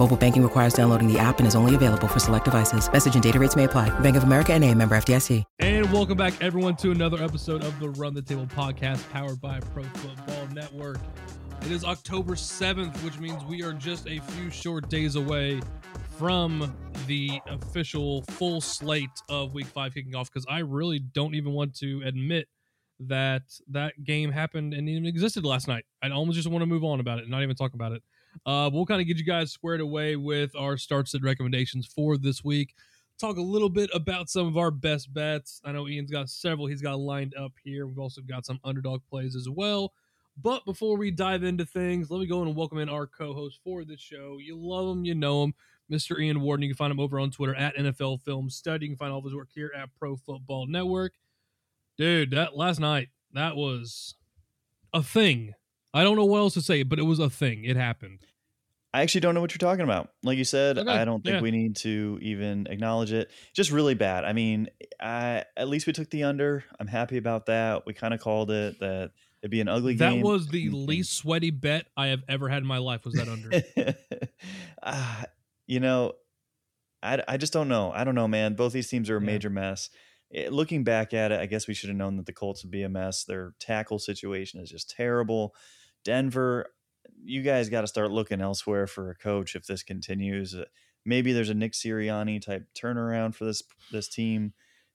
Mobile banking requires downloading the app and is only available for select devices. Message and data rates may apply. Bank of America and a member FDIC. And welcome back, everyone, to another episode of the Run the Table podcast powered by Pro Football Network. It is October 7th, which means we are just a few short days away from the official full slate of week five kicking off because I really don't even want to admit that that game happened and even existed last night. I almost just want to move on about it and not even talk about it. Uh, we'll kind of get you guys squared away with our start sit recommendations for this week. Talk a little bit about some of our best bets. I know Ian's got several he's got lined up here. We've also got some underdog plays as well. But before we dive into things, let me go and welcome in our co-host for this show. You love him, you know him, Mr. Ian Wharton. You can find him over on Twitter at NFL Film Study. You can find all of his work here at Pro Football Network. Dude, that last night, that was a thing. I don't know what else to say, but it was a thing. It happened. I actually don't know what you're talking about. Like you said, Okay, I don't think yeah. we need to even acknowledge it. Just really bad. I mean, I at least we took the under. I'm happy about that. We kind of called it that it'd be an ugly That game. That was the least sweaty bet I have ever had in my life. Was that under? Ah, you know, I, I just don't know. I don't know, man. Both these teams are a Yeah. major mess. Eh, looking back at it, I guess we should have known that the Colts would be a mess. Their tackle situation is just terrible. Denver, you guys got to start looking elsewhere for a coach if this continues. Uh, Maybe there's a Nick Sirianni type turnaround for this this team.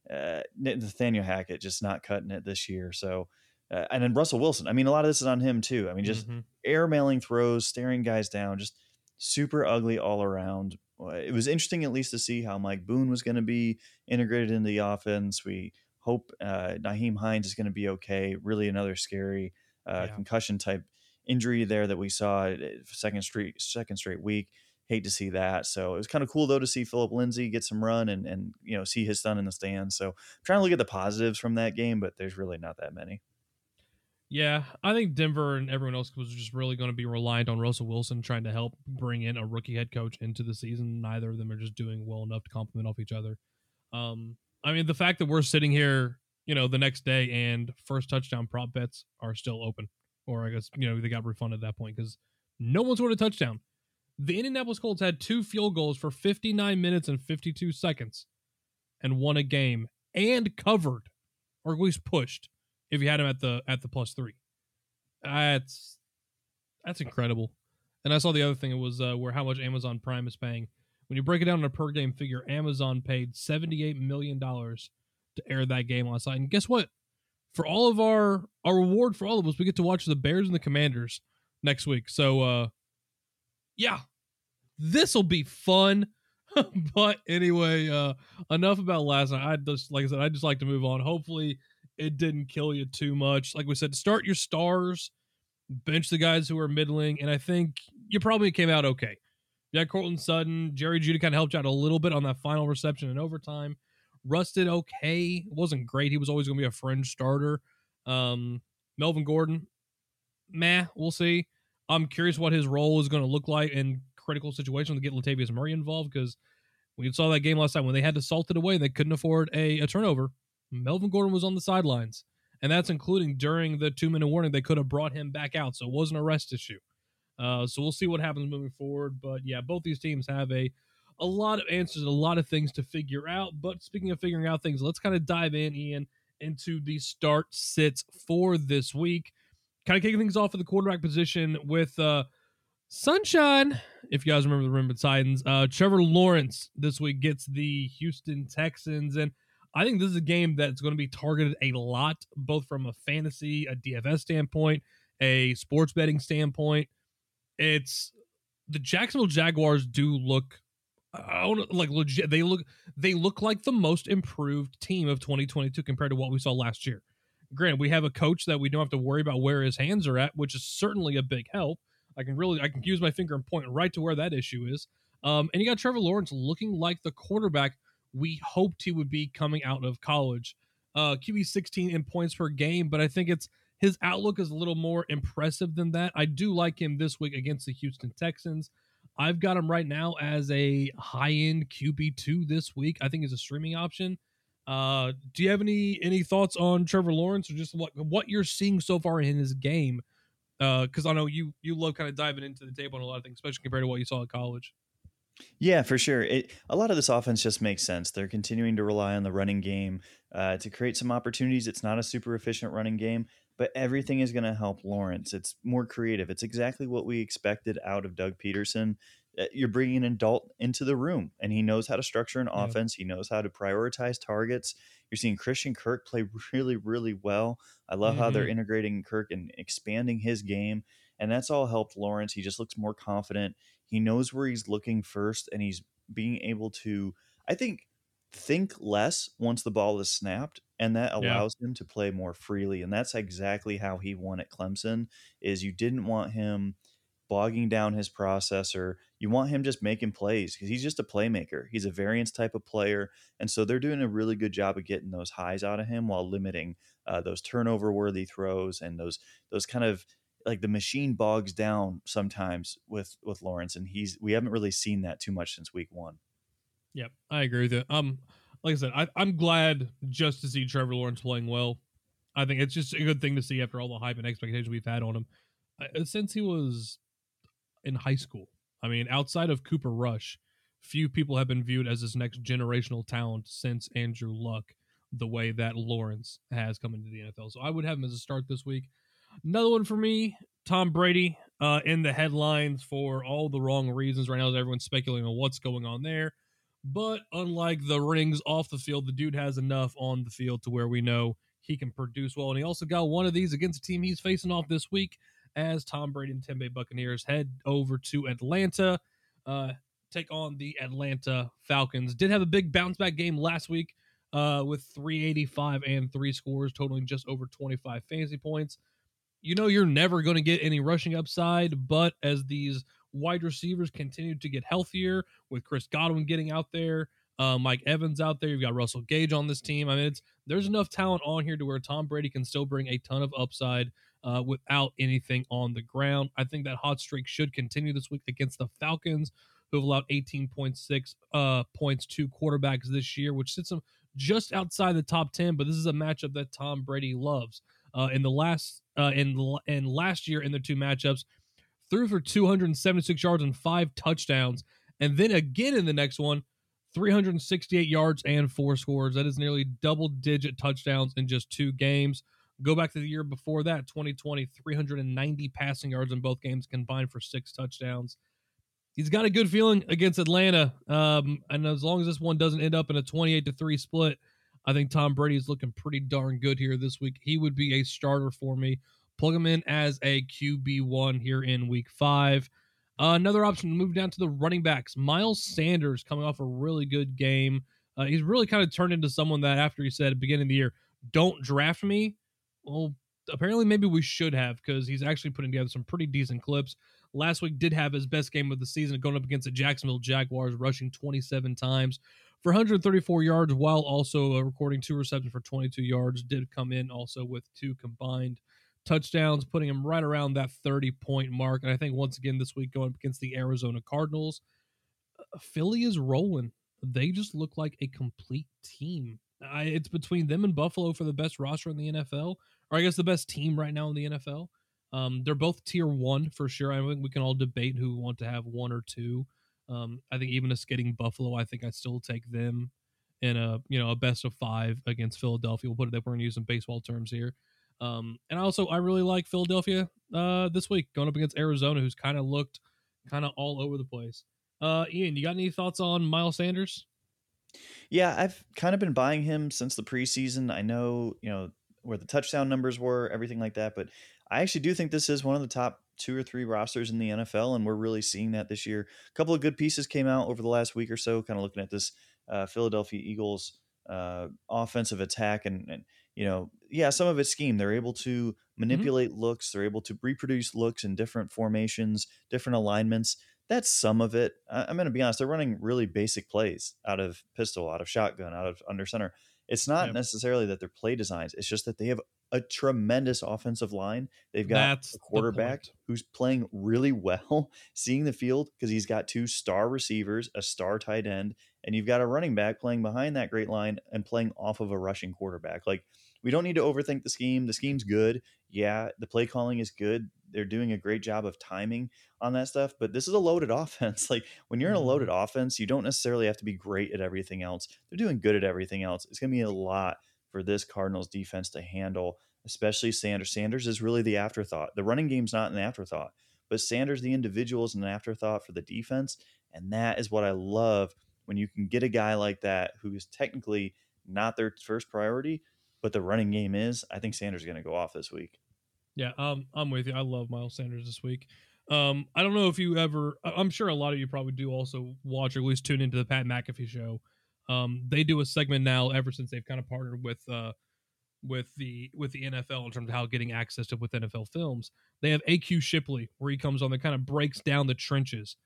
Uh, Nathaniel Hackett just not cutting it this year. So, uh, and then Russell Wilson. I mean, a lot of this is on him too. I mean, just Mhm. air mailing throws, staring guys down, just super ugly all around. Uh, It was interesting at least to see how Mike Boone was going to be integrated into the offense. We hope uh, Nyheim Hines is going to be okay. Really, another scary uh, Yeah. concussion type injury there that we saw uh, second straight second straight week. Hate to see that. So it was kind of cool though to see Philip Lindsay get some run and and you know see his son in the stands. So I'm trying to look at the positives from that game, but there's really not that many. Yeah, I think Denver and everyone else was just really going to be reliant on Russell Wilson trying to help bring in a rookie head coach into the season. Neither of them are just doing well enough to complement off each other. Um, I mean, the fact that we're sitting here, you know, the next day and first touchdown prop bets are still open, or I guess you know they got refunded at that point because no one scored a touchdown. The Indianapolis Colts had two field goals for 59 minutes and 52 seconds, and won a game and covered, or at least pushed if you had him at the at the plus three. That's that's incredible. And I saw the other thing. It was uh, where how much Amazon Prime is paying. When you break it down on a per game figure, Amazon paid seventy eight million dollars to air that game on site. And guess what? For all of our our reward for all of us, we get to watch the Bears and the Commanders next week. So uh yeah, this will be fun. but anyway, uh enough about last night. I just like I said, I just like to move on. Hopefully it didn't kill you too much. Like we said, start your stars, bench the guys who are middling, and I think you probably came out okay. Had Courtland Sutton, Jerry Jeudy kind of helped you out a little bit on that final reception in overtime. Russ did okay. It wasn't great. He was always going to be a fringe starter. Um, Melvin Gordon, meh, we'll see. I'm curious what his role is going to look like in critical situations to get Latavius Murray involved because we saw that game last time when they had to salt it away and they couldn't afford a, a turnover. Melvin Gordon was on the sidelines, and that's including during the two minute warning. They could have brought him back out, so it wasn't a rest issue. Uh, so we'll see what happens moving forward. But yeah, both these teams have a a lot of answers, a lot of things to figure out. But speaking of figuring out things, let's kind of dive in, Ian, into the start sits for this week. Kind of kicking things off at the quarterback position with uh, Sunshine. If you guys remember the Remember Titans, uh, Trevor Lawrence this week gets the Houston Texans, and I think this is a game that's going to be targeted a lot, both from a fantasy, a DFS standpoint, a sports betting standpoint. It's the Jacksonville Jaguars do look I don't like legit. They look they look like the most improved team of 2022 compared to what we saw last year. Granted, we have a coach that we don't have to worry about where his hands are at, which is certainly a big help. I can really I can use my finger and point right to where that issue is. Um, and you got Trevor Lawrence looking like the quarterback we hoped he would be coming out of college. Uh, QB 16 in points per game, but I think it's his outlook is a little more impressive than that. I do like him this week against the Houston Texans. I've got him right now as a high end QB two this week. I think is a streaming option. Uh, do you have any any thoughts on Trevor Lawrence or just what what you're seeing so far in his game? Because uh, I know you you love kind of diving into the table on a lot of things, especially compared to what you saw at college. Yeah, for sure. It, a lot of this offense just makes sense. They're continuing to rely on the running game uh, to create some opportunities. It's not a super efficient running game, but everything is going to help Lawrence. It's more creative. It's exactly what we expected out of Doug Pederson. Uh, you're bringing an adult into the room, and he knows how to structure an yeah. offense. He knows how to prioritize targets. You're seeing Christian Kirk play really, really well. I love mm-hmm. how they're mm-hmm. integrating Kirk and expanding his game, and that's all helped Lawrence. He just looks more confident. He knows where he's looking first, and he's being able to, I think, think less once the ball is snapped and that allows yeah. him to play more freely and that's exactly how he won at Clemson is you didn't want him bogging down his processor you want him just making plays because he's just a playmaker he's a variance type of player and so they're doing a really good job of getting those highs out of him while limiting uh, those turnover worthy throws and those those kind of like the machine bogs down sometimes with with Lawrence and he's we haven't really seen that too much since week 1 Yep, I agree with you. Um like I said, I, I'm glad just to see Trevor Lawrence playing well. I think it's just a good thing to see after all the hype and expectations we've had on him uh, since he was in high school. I mean, outside of Cooper Rush, few people have been viewed as this next generational talent since Andrew Luck, the way that Lawrence has come into the NFL. So I would have him as a start this week. Another one for me, Tom Brady uh, in the headlines for all the wrong reasons right now everyone's speculating on what's going on there. But unlike the rings off the field, the dude has enough on the field to where we know he can produce well. And he also got one of these against a team he's facing off this week as Tom Brady and Bay Buccaneers head over to Atlanta, uh, take on the Atlanta Falcons. Did have a big bounce back game last week uh, with 385 and three scores, totaling just over 25 fantasy points. You know, you're never going to get any rushing upside, but as these wide receivers continue to get healthier with Chris Godwin getting out there, uh, Mike Evans out there. You've got Russell Gage on this team. I mean, it's there's enough talent on here to where Tom Brady can still bring a ton of upside uh, without anything on the ground. I think that hot streak should continue this week against the Falcons, who have allowed 18.6 uh, points to quarterbacks this year, which sits them just outside the top 10. But this is a matchup that Tom Brady loves. Uh, in the last uh, in in last year in the two matchups, threw for 276 yards and five touchdowns. And then again in the next one, 368 yards and four scores. That is nearly double digit touchdowns in just two games. Go back to the year before that, 2020, 390 passing yards in both games combined for six touchdowns. He's got a good feeling against Atlanta. Um, and as long as this one doesn't end up in a 28 to 3 split, I think Tom Brady is looking pretty darn good here this week. He would be a starter for me plug him in as a QB1 here in week five. Uh, another option to move down to the running backs. Miles Sanders coming off a really good game. Uh, he's really kind of turned into someone that after he said at the beginning of the year, don't draft me. Well, apparently maybe we should have because he's actually putting together some pretty decent clips. Last week did have his best game of the season going up against the Jacksonville Jaguars, rushing 27 times for 134 yards while also recording two receptions for 22 yards. Did come in also with two combined touchdowns, putting him right around that 30 point mark. And I think once again this week going against the Arizona Cardinals, uh, Philly is rolling. They just look like a complete team. I, it's between them and Buffalo for the best roster in the NFL, or I guess the best team right now in the NFL. Um, they're both tier one for sure. I think we can all debate who we want to have one or two. Um, I think even us getting Buffalo, I think I still take them in a you know a best of five against Philadelphia. We'll put it that we're going to use some baseball terms here. Um, and also, I really like Philadelphia uh, this week going up against Arizona, who's kind of looked kind of all over the place. Uh, Ian, you got any thoughts on Miles Sanders? Yeah, I've kind of been buying him since the preseason. I know, you know, where the touchdown numbers were, everything like that, but I actually do think this is one of the top two or three rosters in the NFL, and we're really seeing that this year. A couple of good pieces came out over the last week or so, kind of looking at this uh, Philadelphia Eagles uh, offensive attack, and, and you know, yeah, some of it's scheme. They're able to mm-hmm. manipulate mm-hmm. looks. They're able to reproduce looks in different formations, different alignments. That's some of it. I, I'm going to be honest. They're running really basic plays out of pistol, out of shotgun, out of under center. It's not necessarily that they're play designs. It's just that they have a tremendous offensive line. They've got That's a quarterback who's playing really well, seeing the field because he's got two star receivers, a star tight end, and you've got a running back playing behind that great line and playing off of a rushing quarterback. Like we don't need to overthink the scheme. The scheme's good. Yeah, the play calling is good. They're doing a great job of timing on that stuff, but this is a loaded offense. Like when you're in a mm-hmm. loaded offense, you don't necessarily have to be great at everything else. They're doing good at everything else. It's going to be a lot for this Cardinals defense to handle, especially Sanders. Sanders is really the afterthought. The running game's not an afterthought, but Sanders, the individual, is an afterthought for the defense. And that is what I love when you can get a guy like that who is technically not their first priority, but the running game is. I think Sanders is going to go off this week. Yeah, um, I'm with you. I love Miles Sanders this week. Um, I don't know if you ever. I'm sure a lot of you probably do also watch or at least tune into the Pat McAfee show. Um, they do a segment now ever since they've kind of partnered with uh, with the with the NFL in terms of how getting access to with NFL films. They have AQ Shipley where he comes on that kind of breaks down the trenches.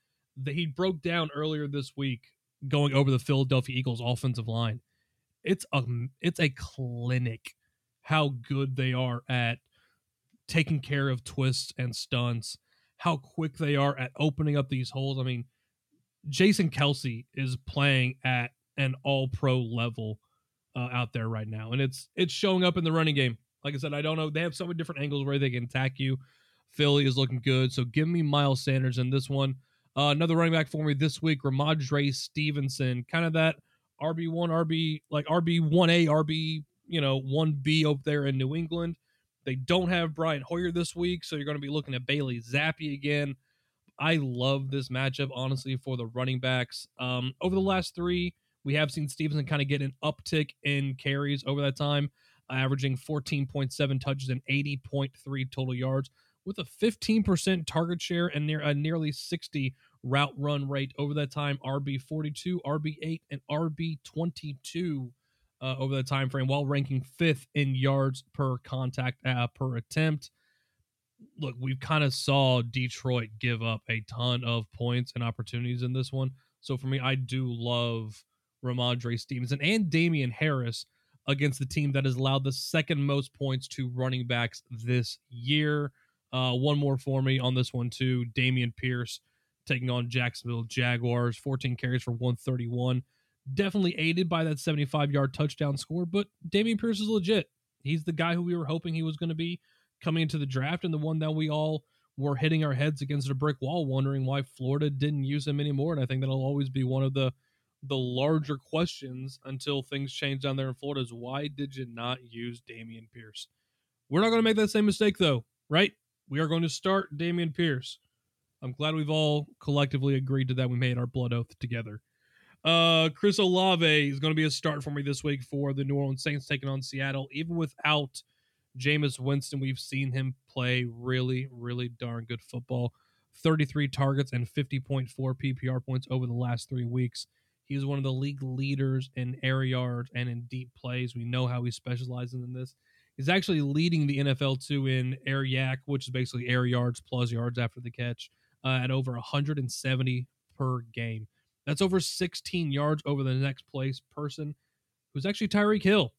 That he broke down earlier this week going over the Philadelphia Eagles offensive line. It's a it's a clinic how good they are at taking care of twists and stunts, how quick they are at opening up these holes. I mean, Jason Kelce is playing at an all pro level uh, out there right now, and it's it's showing up in the running game. Like I said, I don't know. They have so many different angles where they can attack you. Philly is looking good, so give me Miles Sanders in this one. Uh, another running back for me this week, Rhamondre Stevenson, kind of that RB one, RB like RB one A, RB you know one B up there in New England. They don't have Brian Hoyer this week, so you're going to be looking at Bailey Zappe again. I love this matchup, honestly, for the running backs. Um, over the last three, we have seen Stevenson kind of get an uptick in carries over that time, averaging 14.7 touches and 80.3 total yards, with a 15% target share and near a nearly 60 route run rate over that time. RB 42, RB 8, and RB 22 uh, over that time frame, while ranking fifth in yards per contact uh, per attempt. Look, we've kind of saw Detroit give up a ton of points and opportunities in this one. So for me, I do love Rhamondre Stevenson and Damien Harris against the team that has allowed the second most points to running backs this year. Uh, one more for me on this one too. Dameon Pierce taking on Jacksonville Jaguars, 14 carries for 131. Definitely aided by that 75 yard touchdown score, but Dameon Pierce is legit. He's the guy who we were hoping he was going to be coming into the draft, and the one that we all were hitting our heads against a brick wall, wondering why Florida didn't use him anymore. And I think that'll always be one of the the larger questions until things change down there in Florida is why did you not use Dameon Pierce? We're not going to make that same mistake though, right? We are going to start Dameon Pierce. I'm glad we've all collectively agreed to that. We made our blood oath together. Uh, Chris Olave is going to be a start for me this week for the New Orleans Saints taking on Seattle. Even without Jameis Winston, we've seen him play really, really darn good football. 33 targets and 50.4 PPR points over the last three weeks. He's one of the league leaders in air yards and in deep plays. We know how he specializes in this. He's actually leading the NFL too in air YAC, which is basically air yards plus yards after the catch, uh, at over 170 per game. That's over 16 yards over the next place person, who's actually Tyreek Hill.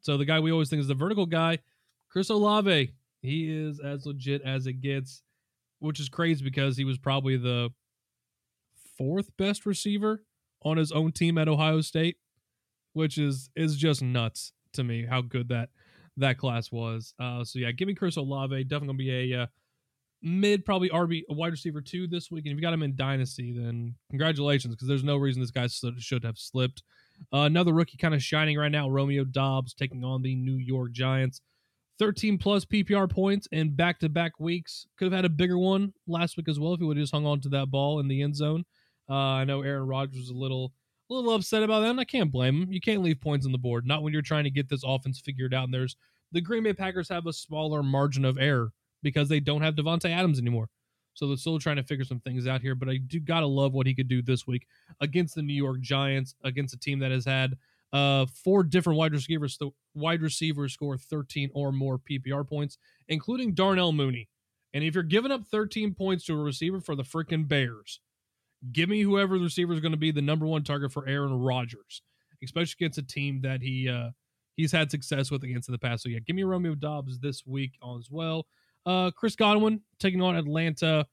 So the guy we always think is the vertical guy, Chris Olave. He is as legit as it gets, which is crazy because he was probably the fourth best receiver on his own team at Ohio State, which is is just nuts to me how good that that class was. Uh, so yeah, give me Chris Olave. Definitely gonna be a uh, mid, probably RB wide receiver two this week. And if you got him in dynasty, then congratulations because there's no reason this guy should have slipped. Uh, another rookie kind of shining right now, Romeo Doubs taking on the New York Giants. 13 plus PPR points in back to back weeks. Could have had a bigger one last week as well if he would have just hung on to that ball in the end zone. Uh, I know Aaron Rodgers was a little a little upset about that. And I can't blame him. You can't leave points on the board, not when you're trying to get this offense figured out. And there's the Green Bay Packers have a smaller margin of error because they don't have Davante Adams anymore. So they're still trying to figure some things out here. But I do gotta love what he could do this week against the New York Giants, against a team that has had uh, four different wide receivers, the wide receivers score 13 or more PPR points, including Darnell Mooney. And if you're giving up 13 points to a receiver for the freaking Bears, give me whoever the receiver is going to be the number one target for Aaron Rodgers, especially against a team that he uh, he's had success with against in the past. So yeah, give me Romeo Doubs this week as well. Uh, Chris Godwin taking on Atlanta.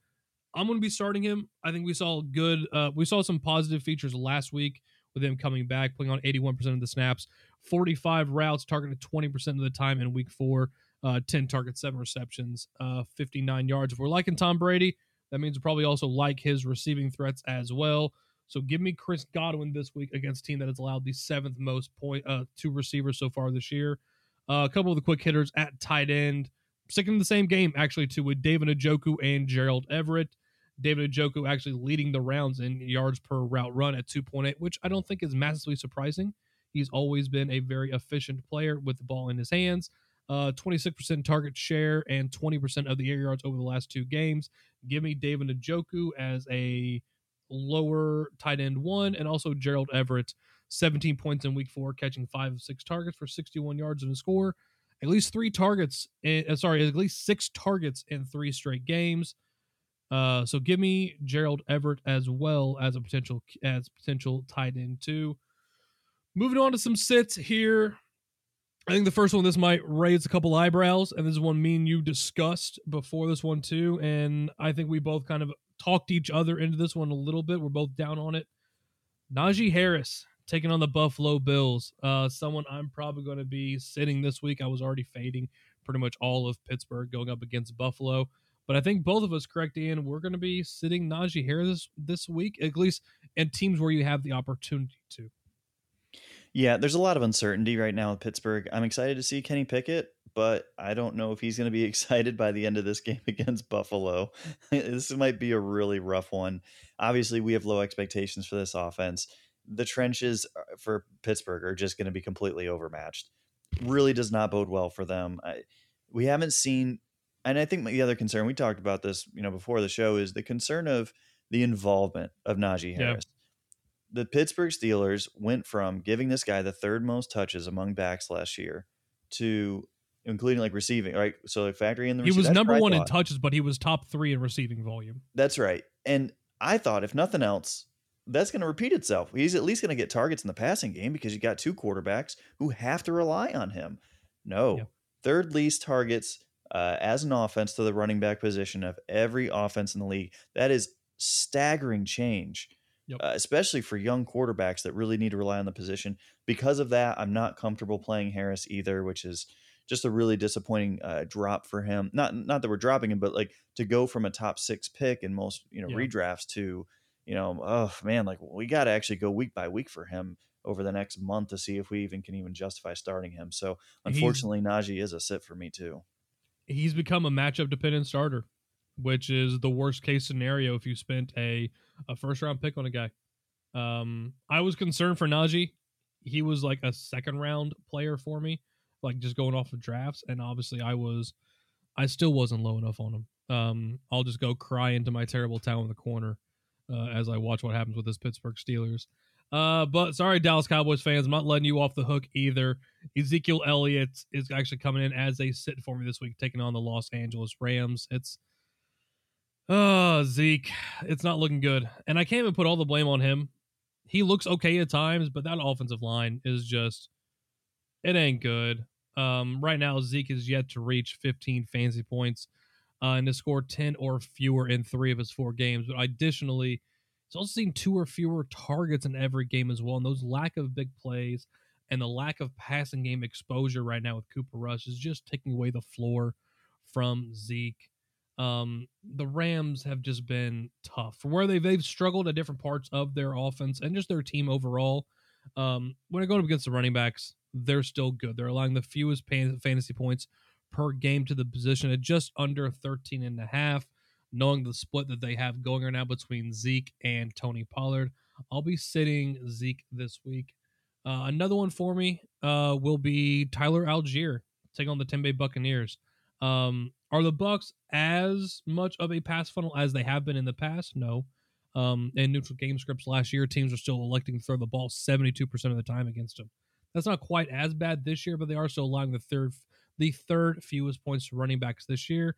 I'm going to be starting him. I think we saw good. Uh, we saw some positive features last week with him coming back, playing on 81% of the snaps, 45 routes, targeted 20% of the time in week four, uh, 10 targets, seven receptions, uh, 59 yards. If we're liking Tom Brady, that means we probably also like his receiving threats as well. So give me Chris Godwin this week against a team that has allowed the seventh most point uh, two receivers so far this year. Uh, a couple of the quick hitters at tight end, sticking to the same game actually too with David Njoku and Gerald Everett. David Njoku actually leading the rounds in yards per route run at 2.8, which I don't think is massively surprising. He's always been a very efficient player with the ball in his hands. Uh, 26% target share and 20% of the air yards over the last two games. Give me David Njoku as a lower tight end one, and also Gerald Everett, 17 points in week four, catching five of six targets for 61 yards and a score. At least three targets, in, uh, sorry, at least six targets in three straight games. Uh, so give me Gerald Everett as well as a potential as potential tight end too. Moving on to some sits here. I think the first one this might raise a couple eyebrows, and this is one me and you discussed before this one too, and I think we both kind of talked each other into this one a little bit. We're both down on it. Najee Harris taking on the Buffalo Bills. Uh, someone I'm probably going to be sitting this week. I was already fading pretty much all of Pittsburgh going up against Buffalo. But I think both of us, correct, Ian, we're going to be sitting Najee Harris this this week, at least in teams where you have the opportunity to. Yeah, there's a lot of uncertainty right now with Pittsburgh. I'm excited to see Kenny Pickett, but I don't know if he's going to be excited by the end of this game against Buffalo. this might be a really rough one. Obviously, we have low expectations for this offense. The trenches uh, for Pittsburgh are just going to be completely overmatched. Really does not bode well for them. I, we haven't seen and I think the other concern we talked about this, you know, before the show is the concern of the involvement of Najee Harris. Yeah. The Pittsburgh Steelers went from giving this guy the third most touches among backs last year to including like receiving, right? So like factory in the receiving he was number one in touches, but he was top three in receiving volume. That's right. And I thought if nothing else, that's going to repeat itself. He's at least going to get targets in the passing game because you got two quarterbacks who have to rely on him. No, yeah. third least targets uh, as an offense to the running back position of every offense in the league. That is staggering change, yep. uh, especially for young quarterbacks that really need to rely on the position. Because of that, I'm not comfortable playing Harris either, which is just a really disappointing uh, drop for him. Not not that we're dropping him, but like to go from a top six pick in most you know yeah. redrafts to you know oh man like we got to actually go week by week for him over the next month to see if we even can even justify starting him. So unfortunately, He's, Najee is a sit for me too he's become a matchup dependent starter, which is the worst case scenario if you spent a a first round pick on a guy. Um, I was concerned for Najee. He was like a second round player for me, like just going off of drafts, and obviously I was, I still wasn't low enough on him. Um, I'll just go cry into my terrible towel in the corner uh, as I watch what happens with this Pittsburgh Steelers. Uh, but sorry, Dallas Cowboys fans, I'm not letting you off the hook either. Ezekiel Elliott is actually coming in as a sit for me this week, taking on the Los Angeles Rams. It's oh Zeke, it's not looking good, and I can't even put all the blame on him. He looks okay at times, but that offensive line is just it ain't good. Um, right now, Zeke is yet to reach 15 fantasy points uh, and to score 10 or fewer in three of his four games. But additionally, He's also seen two or fewer targets in every game as well. And those lack of big plays and the lack of passing game exposure right now with Cooper Rush is just taking away the floor from Zeke. Um, the Rams have just been tough for where they've they've struggled at different parts of their offense and just their team overall. Um, when they're going up against the running backs, they're still good. They're allowing the fewest fantasy points per game to the position at just under 13 and a half knowing the split that they have going right now between Zeke and Tony Pollard. I'll be sitting Zeke this week. Uh, another one for me uh, will be Tyler Allgeier taking on the Bay Buccaneers. Um, are the Bucs as much of a pass funnel as they have been in the past? No. Um, in neutral game scripts last year, teams are still electing to throw the ball 72% of the time against them. That's not quite as bad this year, but they are still allowing the third the third fewest points to running backs this year.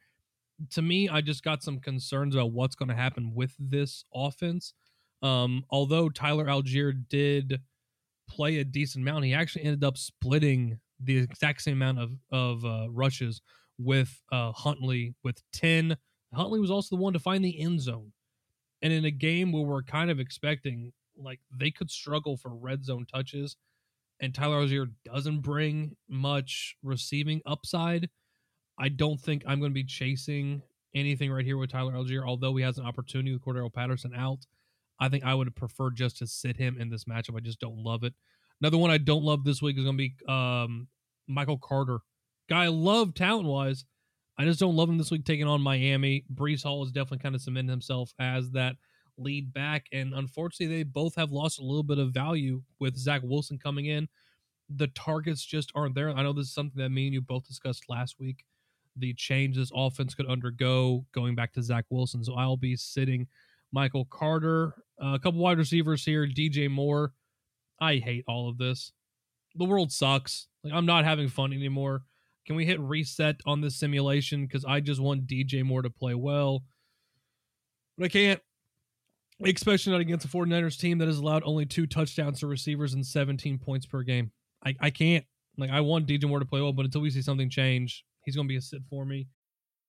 To me, I just got some concerns about what's going to happen with this offense. Um, although Tyler Allgeier did play a decent amount, he actually ended up splitting the exact same amount of of uh, rushes with uh, Huntley with ten. Huntley was also the one to find the end zone, and in a game where we're kind of expecting like they could struggle for red zone touches, and Tyler Allgeier doesn't bring much receiving upside. I don't think I'm going to be chasing anything right here with Tyler Allgeier, although he has an opportunity with Cordarrelle Patterson out. I think I would prefer just to sit him in this matchup. I just don't love it. Another one I don't love this week is going to be um, Michael Carter. Guy I love talent wise. I just don't love him this week taking on Miami. Breece Hall is definitely kind of cemented himself as that lead back. And unfortunately, they both have lost a little bit of value with Zach Wilson coming in. The targets just aren't there. I know this is something that me and you both discussed last week. The change this offense could undergo going back to Zach Wilson. So I'll be sitting Michael Carter, uh, a couple wide receivers here, DJ Moore. I hate all of this. The world sucks. Like I'm not having fun anymore. Can we hit reset on this simulation? Because I just want DJ Moore to play well. But I can't. Especially not against a 49ers team that has allowed only two touchdowns to receivers and 17 points per game. I, I can't. Like I want DJ Moore to play well, but until we see something change, he's gonna be a sit for me.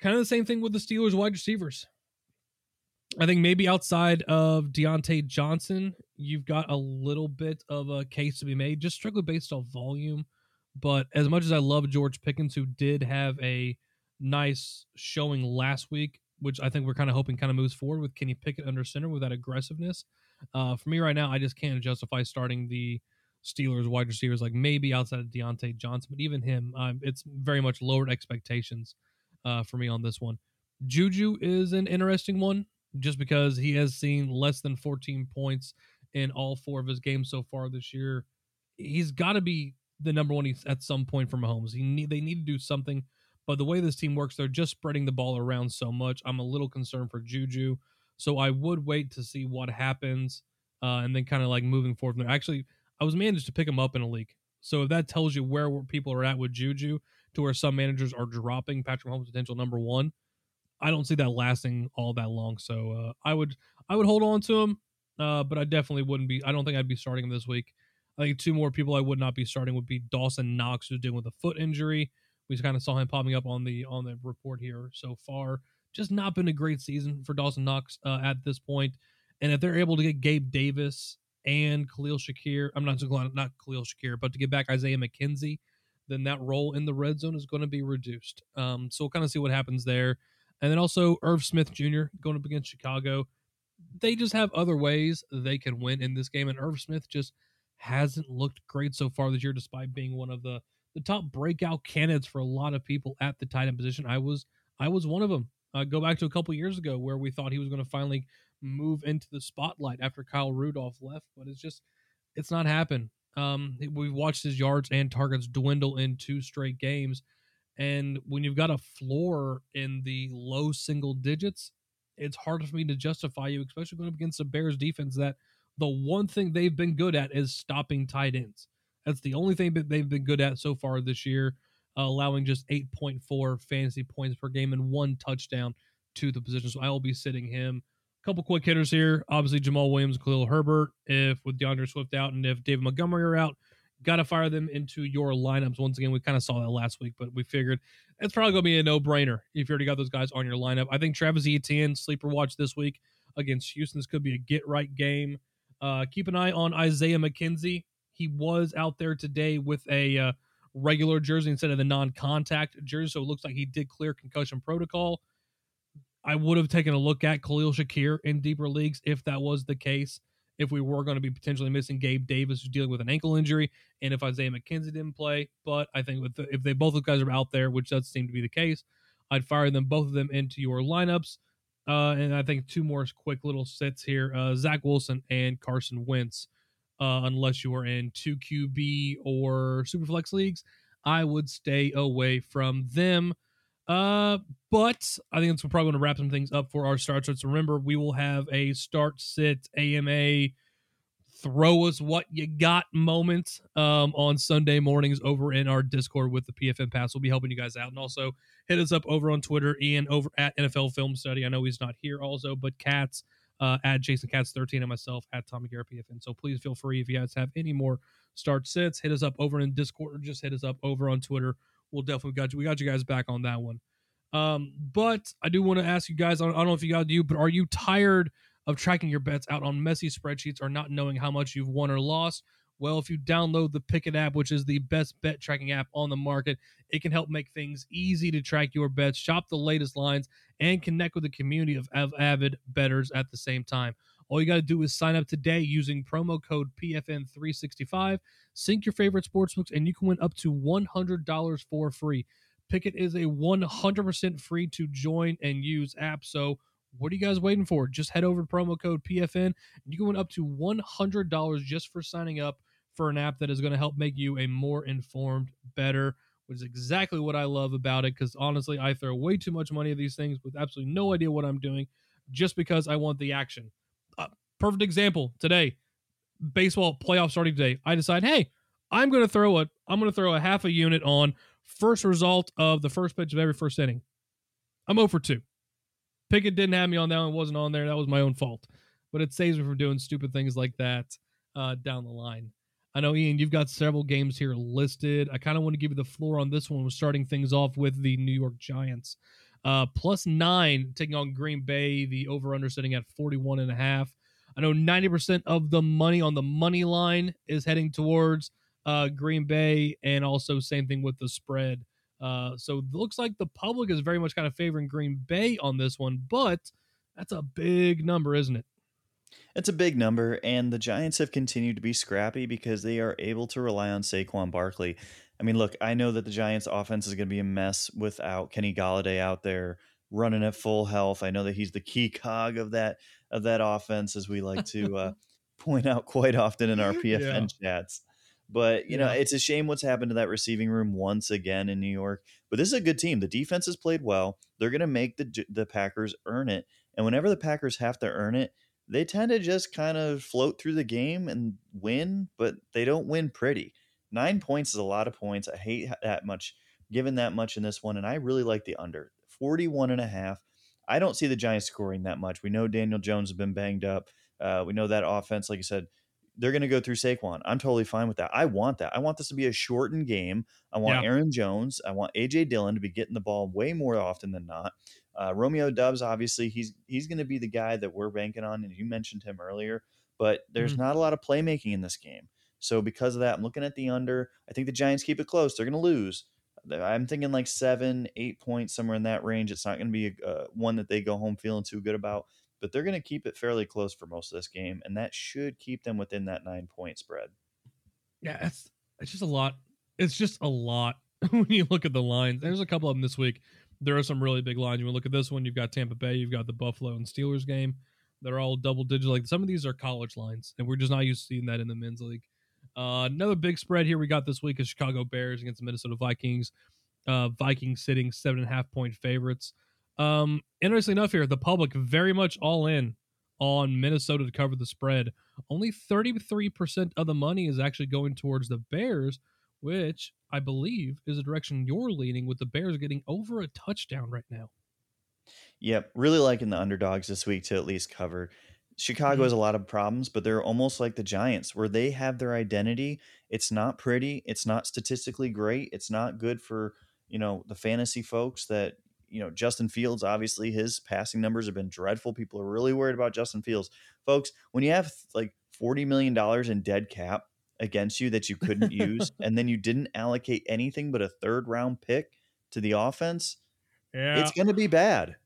Kind of the same thing with the Steelers wide receivers. I think maybe outside of Diontae Johnson, you've got a little bit of a case to be made, just strictly based off volume. But as much as I love George Pickens, who did have a nice showing last week, which I think we're kind of hoping kind of moves forward with Kenny Pickett under center with that aggressiveness. Uh, for me right now, I just can't justify starting the Steelers wide receivers like maybe outside of Diontae Johnson, but even him, um, it's very much lowered expectations uh, for me on this one. Juju is an interesting one just because he has seen less than 14 points in all four of his games so far this year. He's got to be the number one at some point for Mahomes. He need, they need to do something, but the way this team works, they're just spreading the ball around so much. I'm a little concerned for Juju, so I would wait to see what happens, uh, and then kind of like moving forward from there. Actually, I was managed to pick him up in a league, so if that tells you where people are at with Juju, to where some managers are dropping Patrick Mahomes' potential number one. I don't see that lasting all that long. So uh, I would I would hold on to him, uh, but I definitely wouldn't be. I don't think I'd be starting him this week. I think two more people I would not be starting would be Dawson Knox, who's dealing with a foot injury. We kind of saw him popping up on the on the report here so far. Just not been a great season for Dawson Knox uh, at this point. And if they're able to get Gabe Davis and Khalil Shakir, I'm not not Khalil Shakir, but to get back Isaiah McKenzie then that role in the red zone is going to be reduced. Um, so we'll kind of see what happens there. And then also Irv Smith Jr. going up against Chicago. They just have other ways they can win in this game. And Irv Smith just hasn't looked great so far this year, despite being one of the the top breakout candidates for a lot of people at the tight end position. I was I was one of them. Uh, go back to a couple years ago where we thought he was going to finally move into the spotlight after Kyle Rudolph left, but it's just it's not happened. Um, we've watched his yards and targets dwindle in two straight games. And when you've got a floor in the low single digits, it's hard for me to justify you, especially going up against a Bears defense that the one thing they've been good at is stopping tight ends. That's the only thing that they've been good at so far this year, uh, allowing just 8.4 fantasy points per game and one touchdown to the position. So I will be sitting him couple quick hitters here. Obviously, Jamal Williams, Khalil Herbert. If with DeAndre Swift out and if David Montgomery are out, got to fire them into your lineups. Once again, we kind of saw that last week, but we figured it's probably going to be a no brainer if you already got those guys on your lineup. I think Travis Etienne, sleeper watch this week. against Houston. This could be a get right game. Uh, keep an eye on Isaiah McKenzie. He was out there today with a uh, regular jersey instead of the non contact jersey. So it looks like he did clear concussion protocol. I would have taken a look at Khalil Shakir in deeper leagues if that was the case. If we were going to be potentially missing Gabe Davis, who's dealing with an ankle injury, and if Isaiah McKenzie didn't play, but I think with the, if they both of guys are out there, which does seem to be the case, I'd fire them both of them into your lineups. Uh, and I think two more quick little sits here: uh, Zach Wilson and Carson Wentz. Uh, unless you are in two QB or Superflex leagues, I would stay away from them. Uh, but I think it's probably going to wrap some things up for our start So Remember, we will have a start sit AMA throw us what you got moment um, on Sunday mornings over in our Discord with the PFN Pass. We'll be helping you guys out. And also hit us up over on Twitter and over at NFL Film Study. I know he's not here also, but Katz uh, at Jason Katz 13 and myself at Tommy Garrett PFN. So please feel free if you guys have any more start sits, hit us up over in Discord or just hit us up over on Twitter we'll definitely got you. We got you guys back on that one. Um, but I do want to ask you guys. I don't, know if you got you, but are you tired of tracking your bets out on messy spreadsheets or not knowing how much you've won or lost? Well, if you download the Pikkit app, which is the best bet tracking app on the market, it can help make things easy to track your bets, shop the latest lines, and connect with a community of, of avid bettors at the same time. All you got to do is sign up today using promo code PFN365, sync your favorite sportsbooks, and you can win up to $100 for free. Pikkit is a 100% free to join and use app. So, what are you guys waiting for? Just head over to promo code PFN and you can win up to $100 just for signing up for an app that is going to help make you a more informed, better, which is exactly what I love about it. Because honestly, I throw way too much money at these things with absolutely no idea what I'm doing just because I want the action perfect example today. Baseball playoff starting today. I decide, hey, I'm going to throw a I'm going to throw a half a unit on first result of the first pitch of every first inning. I'm 0 for 2. Pikkit didn't have me on that one, wasn't on there. That was my own fault. But it saves me from doing stupid things like that uh, down the line. I know, Ian, you've got several games here listed. I kind of want to give you the floor on this one. We're starting things off with the New York Giants. Uh, plus nine taking on Green Bay, the over under sitting at 41 and a half. I know 90% of the money on the money line is heading towards uh, Green Bay, and also same thing with the spread. Uh, so looks like the public is very much kind of favoring Green Bay on this one, but that's a big number, isn't it? It's a big number, and the Giants have continued to be scrappy because they are able to rely on Saquon Barkley. I mean, look, I know that the Giants' offense is going to be a mess without Kenny Golladay out there running at full health. I know that he's the key cog of that of that offense, as we like to uh, point out quite often in our PFN yeah. chats. But you yeah. know, it's a shame what's happened to that receiving room once again in New York. But this is a good team. The defense has played well. They're going to make the the Packers earn it. And whenever the Packers have to earn it, they tend to just kind of float through the game and win, but they don't win pretty. Nine points is a lot of points. I hate that much, given that much in this one. And I really like the under 41 and a half. I don't see the Giants scoring that much. We know Daniel Jones has been banged up. Uh, we know that offense, like you said, they're going to go through Saquon. I'm totally fine with that. I want that. I want this to be a shortened game. I want yeah. Aaron Jones. I want AJ Dillon to be getting the ball way more often than not. Uh, Romeo Doubs, obviously, he's he's going to be the guy that we're banking on, and you mentioned him earlier. But there's mm-hmm. not a lot of playmaking in this game. So because of that, I'm looking at the under. I think the Giants keep it close. They're going to lose. I'm thinking like seven, eight points, somewhere in that range. It's not going to be a, uh, one that they go home feeling too good about, but they're going to keep it fairly close for most of this game, and that should keep them within that nine point spread. Yeah, it's it's just a lot. It's just a lot when you look at the lines. There's a couple of them this week. There are some really big lines. You look at this one. You've got Tampa Bay. You've got the Buffalo and Steelers game. They're all double digit. Like some of these are college lines, and we're just not used to seeing that in the men's league. Uh, another big spread here we got this week is Chicago Bears against the Minnesota Vikings. Uh, Vikings sitting seven and a half point favorites. Um, interesting enough, here the public very much all in on Minnesota to cover the spread. Only 33% of the money is actually going towards the Bears, which I believe is the direction you're leaning with the Bears getting over a touchdown right now. Yep, really liking the underdogs this week to at least cover. Chicago mm-hmm. has a lot of problems, but they're almost like the Giants, where they have their identity. It's not pretty. It's not statistically great. It's not good for you know the fantasy folks that you know, Justin Fields, obviously his passing numbers have been dreadful. People are really worried about Justin Fields. Folks, when you have like $40 million in dead cap against you that you couldn't use, and then you didn't allocate anything but a third round pick to the offense, Yeah. it's going to be bad.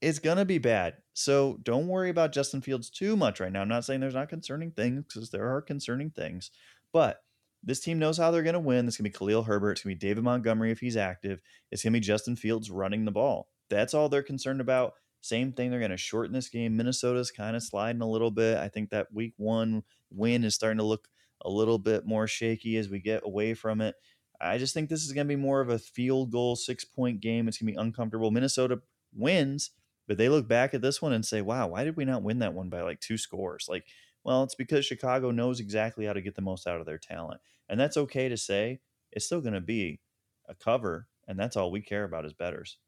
It's going to be bad. So don't worry about Justin Fields too much right now. I'm not saying there's not concerning things because there are concerning things, but this team knows how they're going to win. It's going to be Khalil Herbert. It's going to be David Montgomery if he's active. It's going to be Justin Fields running the ball. That's all they're concerned about. Same thing. They're going to shorten this game. Minnesota's kind of sliding a little bit. I think that week one win is starting to look a little bit more shaky as we get away from it. I just think this is going to be more of a field goal, six point game. It's going to be uncomfortable. Minnesota wins, but they look back at this one and say, wow, why did we not win that one by like two scores? Like, well, it's because Chicago knows exactly how to get the most out of their talent. And that's okay to say. It's still going to be a cover. And that's all we care about as betters.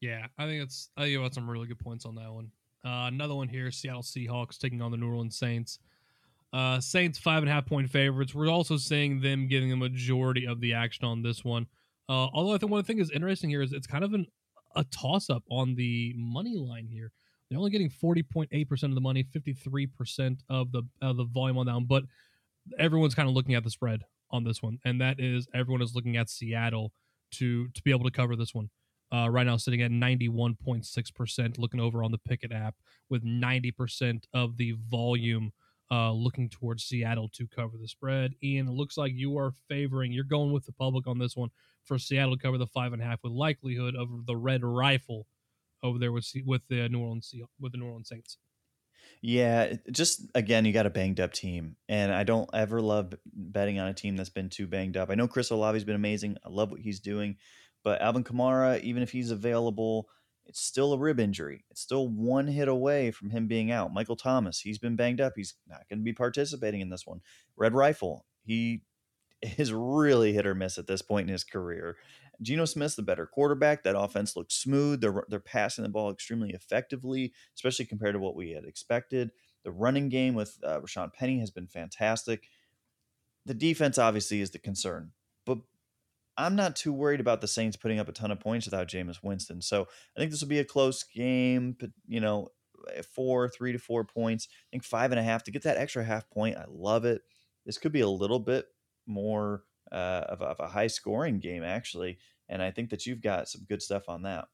Yeah, I think it's. I think you got some really good points on that one. Uh, another one here: Seattle Seahawks taking on the New Orleans Saints. Uh, Saints five and a half point favorites. We're also seeing them getting a majority of the action on this one. Uh, although I think one thing is interesting here is it's kind of an, a toss up on the money line here. They're only getting forty point eight percent of the money, fifty three percent of the of the volume on that one, but everyone's kind of looking at the spread on this one, and that is everyone is looking at Seattle to to be able to cover this one. Uh, right now, sitting at 91.6%, looking over on the Pikkit app with 90% of the volume uh, looking towards Seattle to cover the spread. Ian, it looks like you are favoring, you're going with the public on this one for Seattle to cover the five and a half with likelihood of the red rifle over there with with the New Orleans with the New Orleans Saints. Yeah, just again, you got a banged up team, and I don't ever love betting on a team that's been too banged up. I know Chris Olave's been amazing. I love what he's doing, but Alvin Kamara, even if he's available, it's still a rib injury. It's still one hit away from him being out. Michael Thomas, he's been banged up. He's not going to be participating in this one. Red Rifle, he is really hit or miss at this point in his career. Geno Smith's the better quarterback. That offense looks smooth. They're they're passing the ball extremely effectively, especially compared to what we had expected. The running game with uh, Rashaad Penny has been fantastic. The defense obviously is the concern, but I'm not too worried about the Saints putting up a ton of points without Jameis Winston. So I think this will be a close game. But you know, four, three to four points. I think five and a half to get that extra half point. I love it. This could be a little bit more uh, of, a, of a high scoring game actually, and I think that you've got some good stuff on that.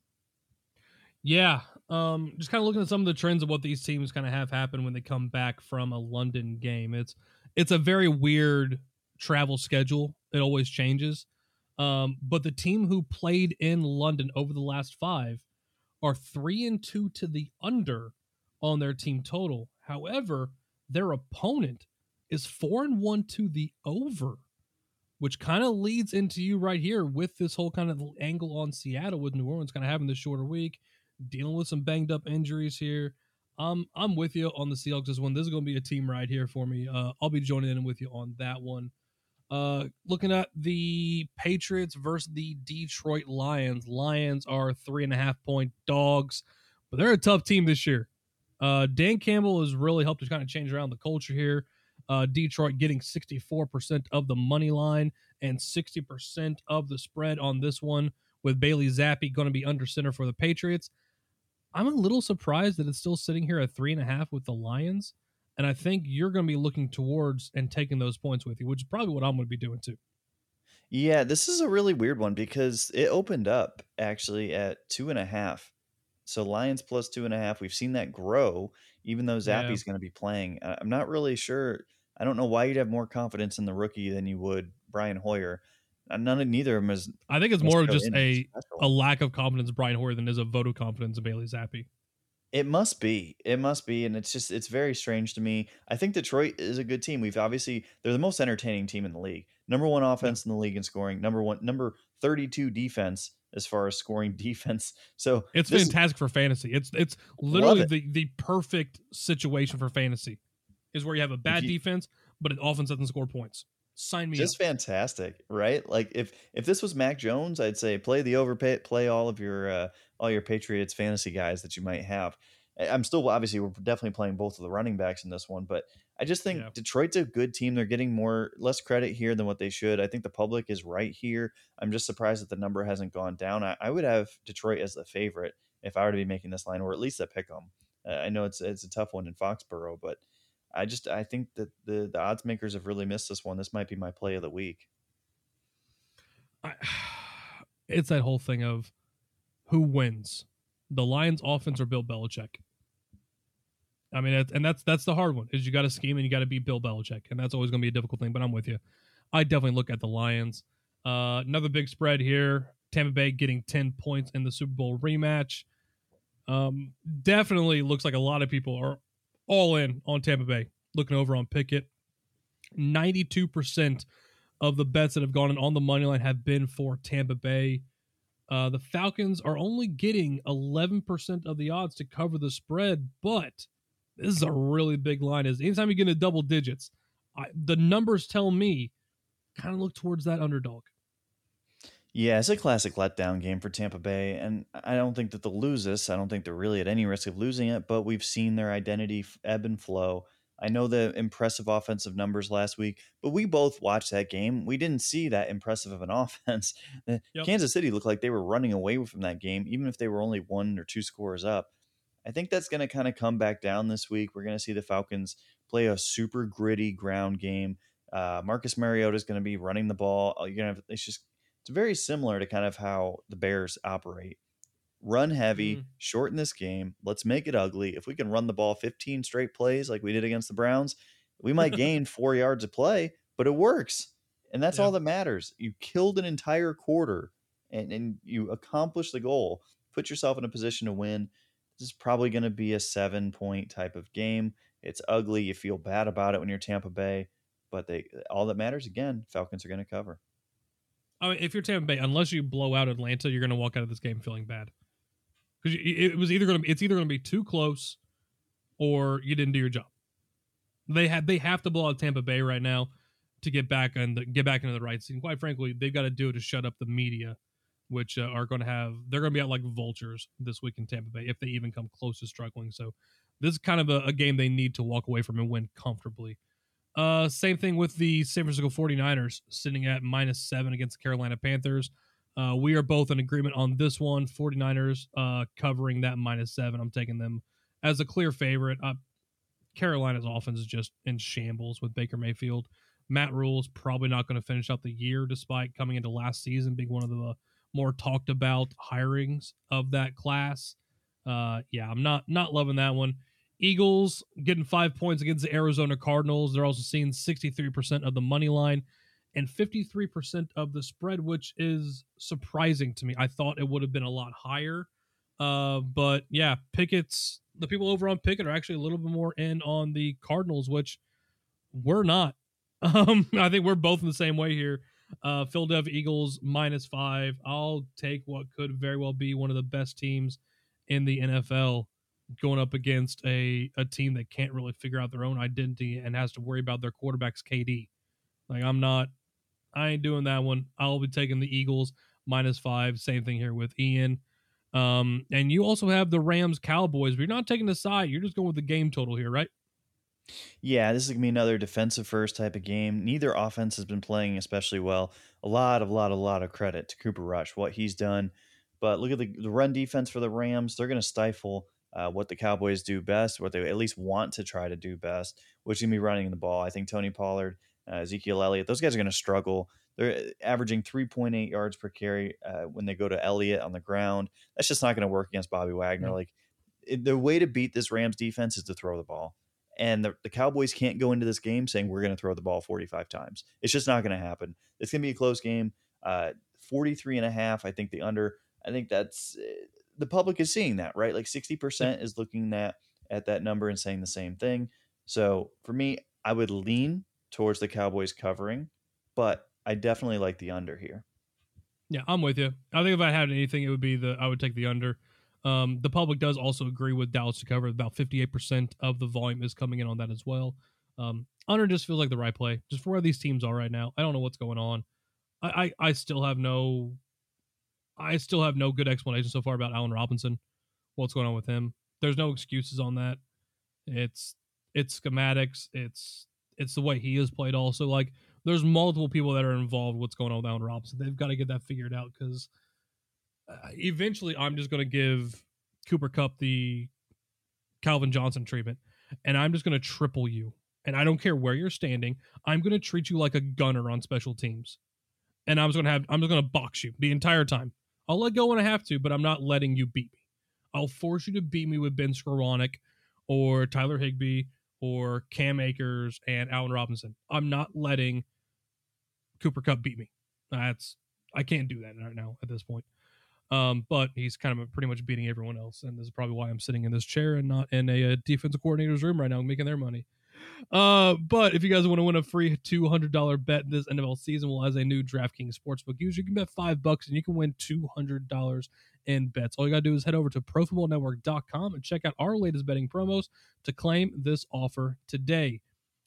Yeah, um, just kind of looking at some of the trends of what these teams kind of have happen when they come back from a London game. It's it's a very weird travel schedule. It always changes. Um, but the team who played in London over the last five are three and two to the under on their team total. However, their opponent is four and one to the over, which kind of leads into you right here with this whole kind of angle on Seattle with New Orleans kind of having this shorter week, dealing with some banged up injuries here. Um, I'm with you on the Seahawks this one. This is going to be a team right here for me. Uh, I'll be joining in with you on that one. Uh, looking at the Patriots versus the Detroit Lions. Lions are three and a half point dogs, but they're a tough team this year. Uh, Dan Campbell has really helped to kind of change around the culture here. Uh, Detroit getting 64% of the money line and 60% of the spread on this one, with Bailey Zappe going to be under center for the Patriots. I'm a little surprised that it's still sitting here at three and a half with the Lions. And I think you're going to be looking towards and taking those points with you, which is probably what I'm going to be doing too. Yeah, this is a really weird one because it opened up actually at two and a half. So Lions plus two and a half. We've seen that grow, even though Zappe's Yeah. going to be playing. I'm not really sure. I don't know why you'd have more confidence in the rookie than you would Brian Hoyer. Uh, None of neither of them is. I think it's more of just a special. a lack of confidence in Brian Hoyer than is a vote of confidence in Bailey Zappe. It must be. It must be. And it's just, it's very strange to me. I think Detroit is a good team. We've obviously, they're the most entertaining team in the league. Number one offense in the league in scoring. Number one, number 32 defense as far as scoring defense. So It's this- fantastic for fantasy. It's it's literally it. the the perfect situation for fantasy. Is where you have a bad you- defense, but an offense doesn't score points. Sign me just up. fantastic, right? Like if if this was Mac Jones, I'd say play the overpay, play all of your uh, all your Patriots fantasy guys that you might have. I'm still obviously we're definitely playing both of the running backs in this one, but I just think Yeah. Detroit's a good team. They're getting more less credit here than what they should. I think the public is right here. I'm just surprised that the number hasn't gone down. I, I would have Detroit as the favorite if I were to be making this line, or at least a pick 'em. Uh, I know it's it's a tough one in Foxborough, but I just I think that the the odds makers have really missed this one. This might be my play of the week. I, it's that whole thing of who wins, the Lions' offense or Bill Belichick. I mean, and that's that's the hard one is you got to scheme and you got to beat Bill Belichick, and that's always going to be a difficult thing. But I'm with you. I definitely look at the Lions. Uh, another big spread here. Tampa Bay getting 10 points in the Super Bowl rematch. Um, definitely looks like a lot of people are all in on Tampa Bay. Looking over on Pikkit, 92% of the bets that have gone in on the money line have been for Tampa Bay. Uh, the Falcons are only getting 11% of the odds to cover the spread, but this is a really big line. Is anytime you get into double digits, I, the numbers tell me kind of look towards that underdog. Yeah, it's a classic letdown game for Tampa Bay, and I don't think that they'll lose this. I don't think they're really at any risk of losing it, but we've seen their identity ebb and flow. I know the impressive offensive numbers last week, but we both watched that game. We didn't see that impressive of an offense. Yep. Kansas City looked like they were running away from that game, even if they were only one or two scores up. I think that's going to kind of come back down this week. We're going to see the Falcons play a super gritty ground game. Uh, Marcus Mariota is going to be running the ball. Uh, You're going to it's just it's very similar to kind of how the Bears operate. Run heavy, Mm. shorten this game. Let's make it ugly. If we can run the ball 15 straight plays like we did against the Browns, we might gain four yards of play, but it works. And that's Yeah. all that matters. You killed an entire quarter and, and you accomplished the goal. Put yourself in a position to win. This is probably going to be a seven point type of game. It's ugly. You feel bad about it when you're Tampa Bay, but they all that matters again, Falcons are going to cover. I mean, if you're Tampa Bay, unless you blow out Atlanta, you're going to walk out of this game feeling bad because it was either going to it's either going to be too close or you didn't do your job. They had they have to blow out Tampa Bay right now to get back and get back into the right. And quite frankly, they've got to do it to shut up the media, which uh, are going to have they're going to be out like vultures this week in Tampa Bay if they even come close to struggling. So this is kind of a, a game they need to walk away from and win comfortably. Uh, same thing with the San Francisco 49ers sitting at minus seven against the Carolina Panthers. Uh, we are both in agreement on this one. 49ers uh, covering that minus seven. I'm taking them as a clear favorite. Uh, Carolina's offense is just in shambles with Baker Mayfield. Matt Rhule's probably not going to finish out the year despite coming into last season being one of the more talked about hirings of that class. Uh, yeah, I'm not not loving that one. Eagles getting five points against the Arizona Cardinals. They're also seeing 63% of the money line and 53% of the spread, which is surprising to me. I thought it would have been a lot higher. Uh, but yeah, Pikkit's the people over on Pikkit are actually a little bit more in on the Cardinals, which we're not. Um, I think we're both in the same way here. Uh, Philadelphia Eagles minus five. I'll take what could very well be one of the best teams in the NFL going up against a, a team that can't really figure out their own identity and has to worry about their quarterback's KD. Like I'm not I ain't doing that one. I'll be taking the Eagles minus five. Same thing here with Ian. Um, and you also have the Rams Cowboys, but you're not taking the side. You're just going with the game total here, right? Yeah, this is gonna be another defensive first type of game. Neither offense has been playing especially well. A lot of lot, a lot of credit to Cooper Rush, what he's done. But look at the, the run defense for the Rams. They're gonna stifle uh, what the Cowboys do best, what they at least want to try to do best, which is gonna be running the ball. I think Tony Pollard, uh, Ezekiel Elliott, those guys are gonna struggle. They're uh, averaging 3.8 yards per carry uh, when they go to Elliott on the ground. That's just not going to work against Bobby Wagner. No. Like it, the way to beat this Rams defense is to throw the ball and the, the Cowboys can't go into this game saying we're going to throw the ball 45 times. It's just not going to happen. It's going to be a close game. Uh, 43 and a half, I think the under, I think that's uh, the public is seeing that, right? Like 60% is looking at at that number and saying the same thing. So for me, I would lean towards the Cowboys covering, but I definitely like the under here. Yeah, I'm with you. I think if I had anything, it would be the I would take the under. Um, the public does also agree with Dallas to cover. About 58% of the volume is coming in on that as well. Um, under just feels like the right play, just for where these teams are right now. I don't know what's going on. I, I, I still have no, I still have no good explanation so far about Allen Robinson. What's going on with him? There's no excuses on that. It's it's schematics, it's it's the way he is played. Also, like there's multiple people that are involved. What's going on with Allen Robinson? They've got to get that figured out because uh, eventually, I'm just going to give Cooper Kupp the Calvin Johnson treatment, and I'm just going to triple you. And I don't care where you're standing. I'm going to treat you like a gunner on special teams, and I'm just going to have I'm just going to box you the entire time. I'll let go when I have to, but I'm not letting you beat me. I'll force you to beat me with Ben Skowronek or Tyler Higbee or Cam Akers and Allen Robinson. I'm not letting Cooper Kupp beat me. That's I can't do that right now at this point. Um, but he's kind of pretty much beating everyone else, and this is probably why I'm sitting in this chair and not in a, a defensive coordinator's room right now, making their money. Uh, but if you guys want to win a free two hundred dollar bet this NFL season, well, as a new DraftKings sportsbook user, you can bet five bucks and you can win two hundred dollars in bets. All you gotta do is head over to ProFootballNetwork.com and check out our latest betting promos to claim this offer today.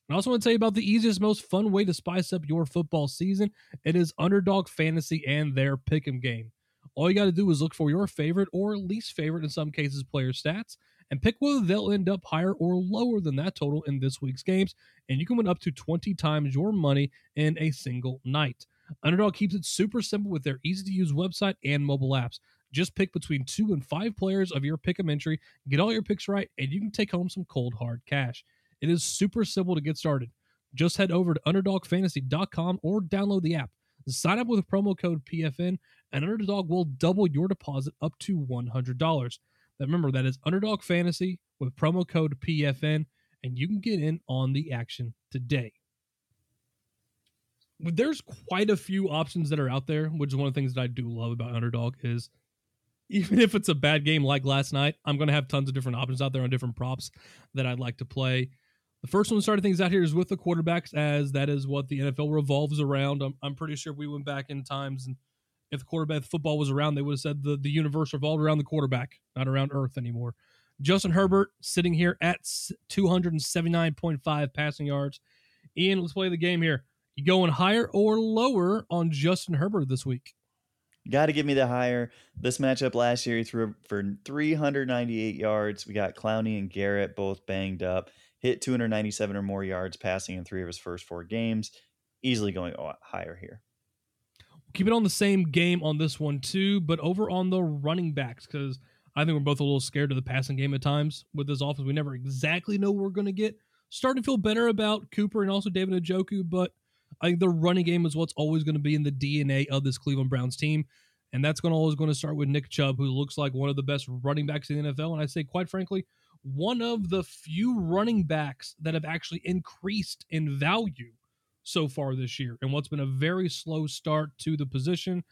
I also want to tell you about the easiest, most fun way to spice up your football season. It is Underdog Fantasy and their Pick'em game. All you got to do is look for your favorite or least favorite, in some cases, player stats, and pick whether they'll end up higher or lower than that total in this week's games. And you can win up to 20 times your money in a single night. Underdog keeps it super simple with their easy to use website and mobile apps. Just pick between two and five players of your pick 'em entry, get all your picks right, and you can take home some cold hard cash. It is super simple to get started. Just head over to underdogfantasy.com or download the app. Sign up with a promo code PFN, and Underdog will double your deposit up to $100. Remember, that is Underdog Fantasy with promo code PFN, and you can get in on the action today. There's quite a few options that are out there, which is one of the things that I do love about Underdog is – even if it's a bad game like last night, I'm going to have tons of different options out there on different props that I'd like to play. The first one starting things out here is with the quarterbacks, as that is what the NFL revolves around. I'm, I'm pretty sure we went back in times and if the quarterback football was around, they would have said the, the universe revolved around the quarterback, not around Earth anymore. Justin Herbert sitting here at 279.5 passing yards. Ian, let's play the game here. You going higher or lower on Justin Herbert this week? Got to give me the higher. This matchup last year, he threw for 398 yards. We got Clowney and Garrett both banged up, hit 297 or more yards passing in three of his first four games. Easily going uh, higher here. Keep it on the same game on this one too, but over on the running backs because I think we're both a little scared of the passing game at times with this offense. We never exactly know what we're going to get. Starting to feel better about Cooper and also David Njoku, but I think the running game is what's always going to be in the DNA of this Cleveland Browns team. And that's going to always going to start with Nick Chubb, who looks like one of the best running backs in the NFL. And I say, quite frankly, one of the few running backs that have actually increased in value so far this year. And what's been a very slow start to the position,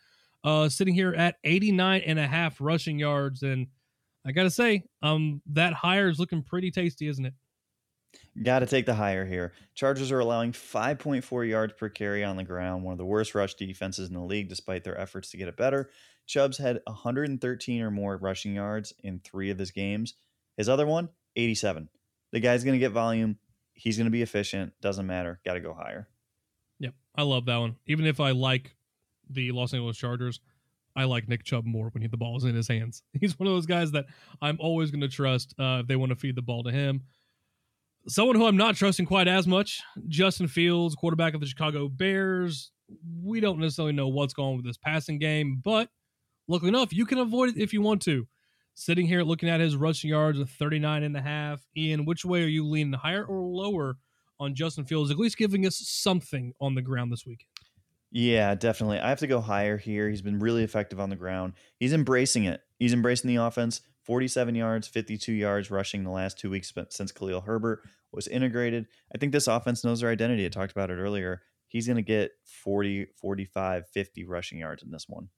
uh, sitting here at 89 and a half rushing yards. And I got to say, um, that higher is looking pretty tasty, isn't it? Got to take the higher here. Chargers are allowing 5.4 yards per carry on the ground, one of the worst rush defenses in the league, despite their efforts to get it better. Chubbs had 113 or more rushing yards in three of his games. His other one, 87. The guy's going to get volume. He's going to be efficient. Doesn't matter. Got to go higher. I love that one. Even if I like the Los Angeles Chargers, I like Nick Chubb more when he, the ball is in his hands. He's one of those guys that I'm always going to trust uh, if they want to feed the ball to him. Someone who I'm not trusting quite as much, Justin Fields, quarterback of the Chicago Bears. We don't necessarily know what's going on with this passing game, but luckily enough, you can avoid it if you want to. Sitting here looking at his rushing yards of 39 and a half. Ian, which way are you leaning, higher or lower on Justin Fields, at least giving us something on the ground this week? Yeah, definitely. I have to go higher here. He's been really effective on the ground. He's embracing it. He's embracing the offense. 47 yards, 52 yards rushing the last two weeks since Khalil Herbert was integrated. I think this offense knows their identity. I talked about it earlier. He's going to get 40, 45, 50 rushing yards in this one.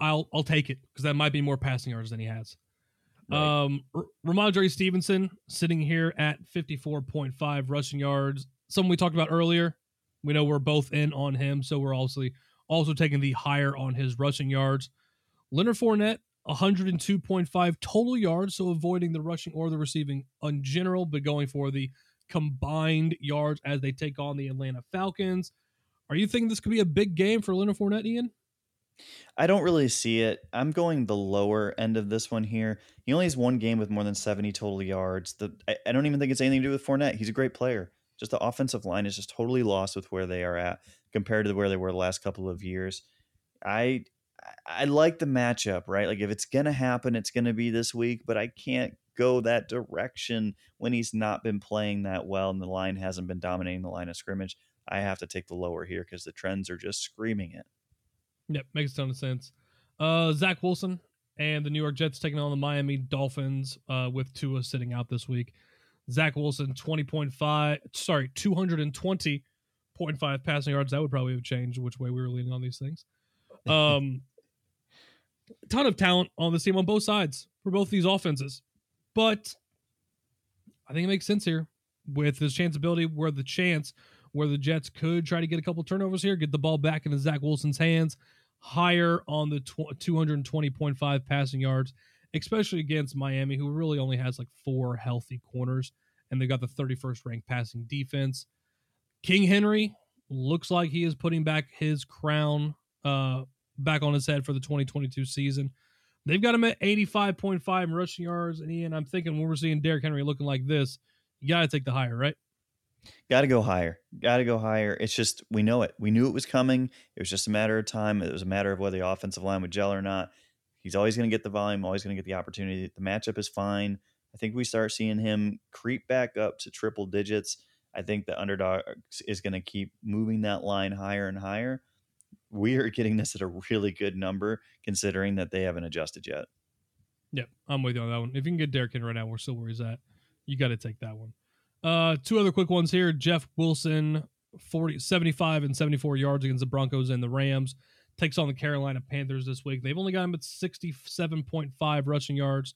I'll I'll take it because that might be more passing yards than he has. Right. Um, R- Rhamondre Stevenson sitting here at 54.5 rushing yards. Something we talked about earlier. We know we're both in on him, so we're also also taking the higher on his rushing yards. Leonard Fournette 102.5 total yards, so avoiding the rushing or the receiving in general, but going for the combined yards as they take on the Atlanta Falcons. Are you thinking this could be a big game for Leonard Fournette, Ian? I don't really see it. I'm going the lower end of this one here. He only has one game with more than 70 total yards. The I, I don't even think it's anything to do with Fournette. He's a great player. Just the offensive line is just totally lost with where they are at compared to where they were the last couple of years. I I like the matchup, right? Like if it's gonna happen, it's gonna be this week, but I can't go that direction when he's not been playing that well and the line hasn't been dominating the line of scrimmage. I have to take the lower here because the trends are just screaming it. Yep, makes a ton of sense. Uh, Zach Wilson and the New York Jets taking on the Miami Dolphins uh, with Tua sitting out this week. Zach Wilson, 20.5, sorry, 220.5 passing yards. That would probably have changed which way we were leaning on these things. Um, ton of talent on this team on both sides for both these offenses. But I think it makes sense here with his chance ability where the chance where the Jets could try to get a couple turnovers here, get the ball back into Zach Wilson's hands, higher on the tw- 220.5 passing yards, especially against Miami, who really only has like four healthy corners, and they've got the 31st ranked passing defense. King Henry looks like he is putting back his crown uh, back on his head for the 2022 season. They've got him at 85.5 rushing yards. And Ian, I'm thinking when we're seeing Derrick Henry looking like this, you got to take the higher, right? Got to go higher. Got to go higher. It's just, we know it. We knew it was coming. It was just a matter of time. It was a matter of whether the offensive line would gel or not. He's always going to get the volume, always going to get the opportunity. The matchup is fine. I think we start seeing him creep back up to triple digits. I think the underdog is going to keep moving that line higher and higher. We are getting this at a really good number considering that they haven't adjusted yet. Yep, I'm with you on that one. If you can get Derrick in right now, we're still where he's at. You got to take that one. Uh, two other quick ones here. Jeff Wilson, 40, 75 and 74 yards against the Broncos and the Rams. Takes on the Carolina Panthers this week. They've only got him at 67.5 rushing yards.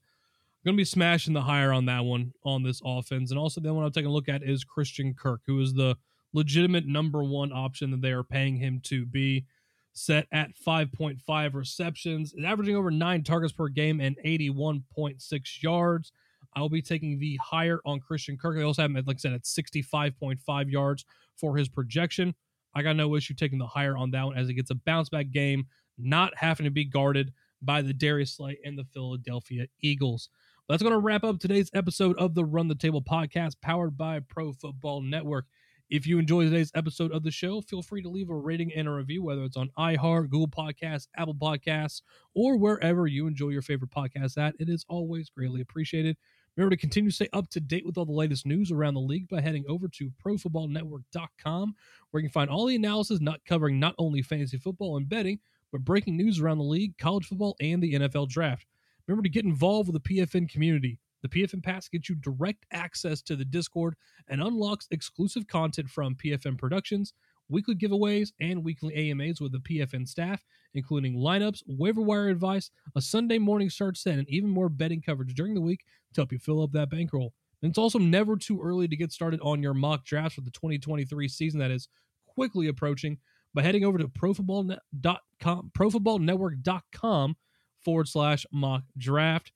Going to be smashing the higher on that one on this offense. And also, the one I'm taking a look at is Christian Kirk, who is the legitimate number one option that they are paying him to be set at 5.5 receptions, averaging over nine targets per game and 81.6 yards. I'll be taking the higher on Christian Kirk. They also have him, like I said, at 65.5 yards for his projection. I got no issue taking the higher on that one as it gets a bounce back game, not having to be guarded by the Darius Slay and the Philadelphia Eagles. That's going to wrap up today's episode of the Run the Table podcast powered by Pro Football Network. If you enjoyed today's episode of the show, feel free to leave a rating and a review, whether it's on iHeart, Google Podcasts, Apple Podcasts, or wherever you enjoy your favorite podcast at. It is always greatly appreciated. Remember to continue to stay up to date with all the latest news around the league by heading over to profootballnetwork.com, where you can find all the analysis not covering not only fantasy football and betting, but breaking news around the league, college football, and the NFL draft. Remember to get involved with the PFN community. The PFN Pass gets you direct access to the Discord and unlocks exclusive content from PFN Productions, weekly giveaways, and weekly AMAs with the PFN staff, including lineups, waiver wire advice, a Sunday morning start set, and even more betting coverage during the week to help you fill up that bankroll. And it's also never too early to get started on your mock drafts for the 2023 season that is quickly approaching by heading over to profootballnet.com, profootballnetwork.com forward slash mock draft.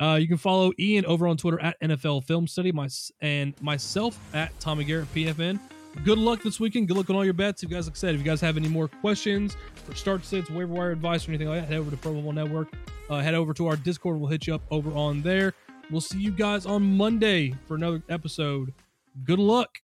Uh, you can follow Ian over on Twitter at NFL Film Study my, and myself at Tommy Garrett PFN. Good luck this weekend. Good luck on all your bets. If you guys, like I said, if you guys have any more questions for start sits, waiver wire advice, or anything like that, head over to Pro Football Network. Uh, head over to our Discord. We'll hit you up over on there. We'll see you guys on Monday for another episode. Good luck.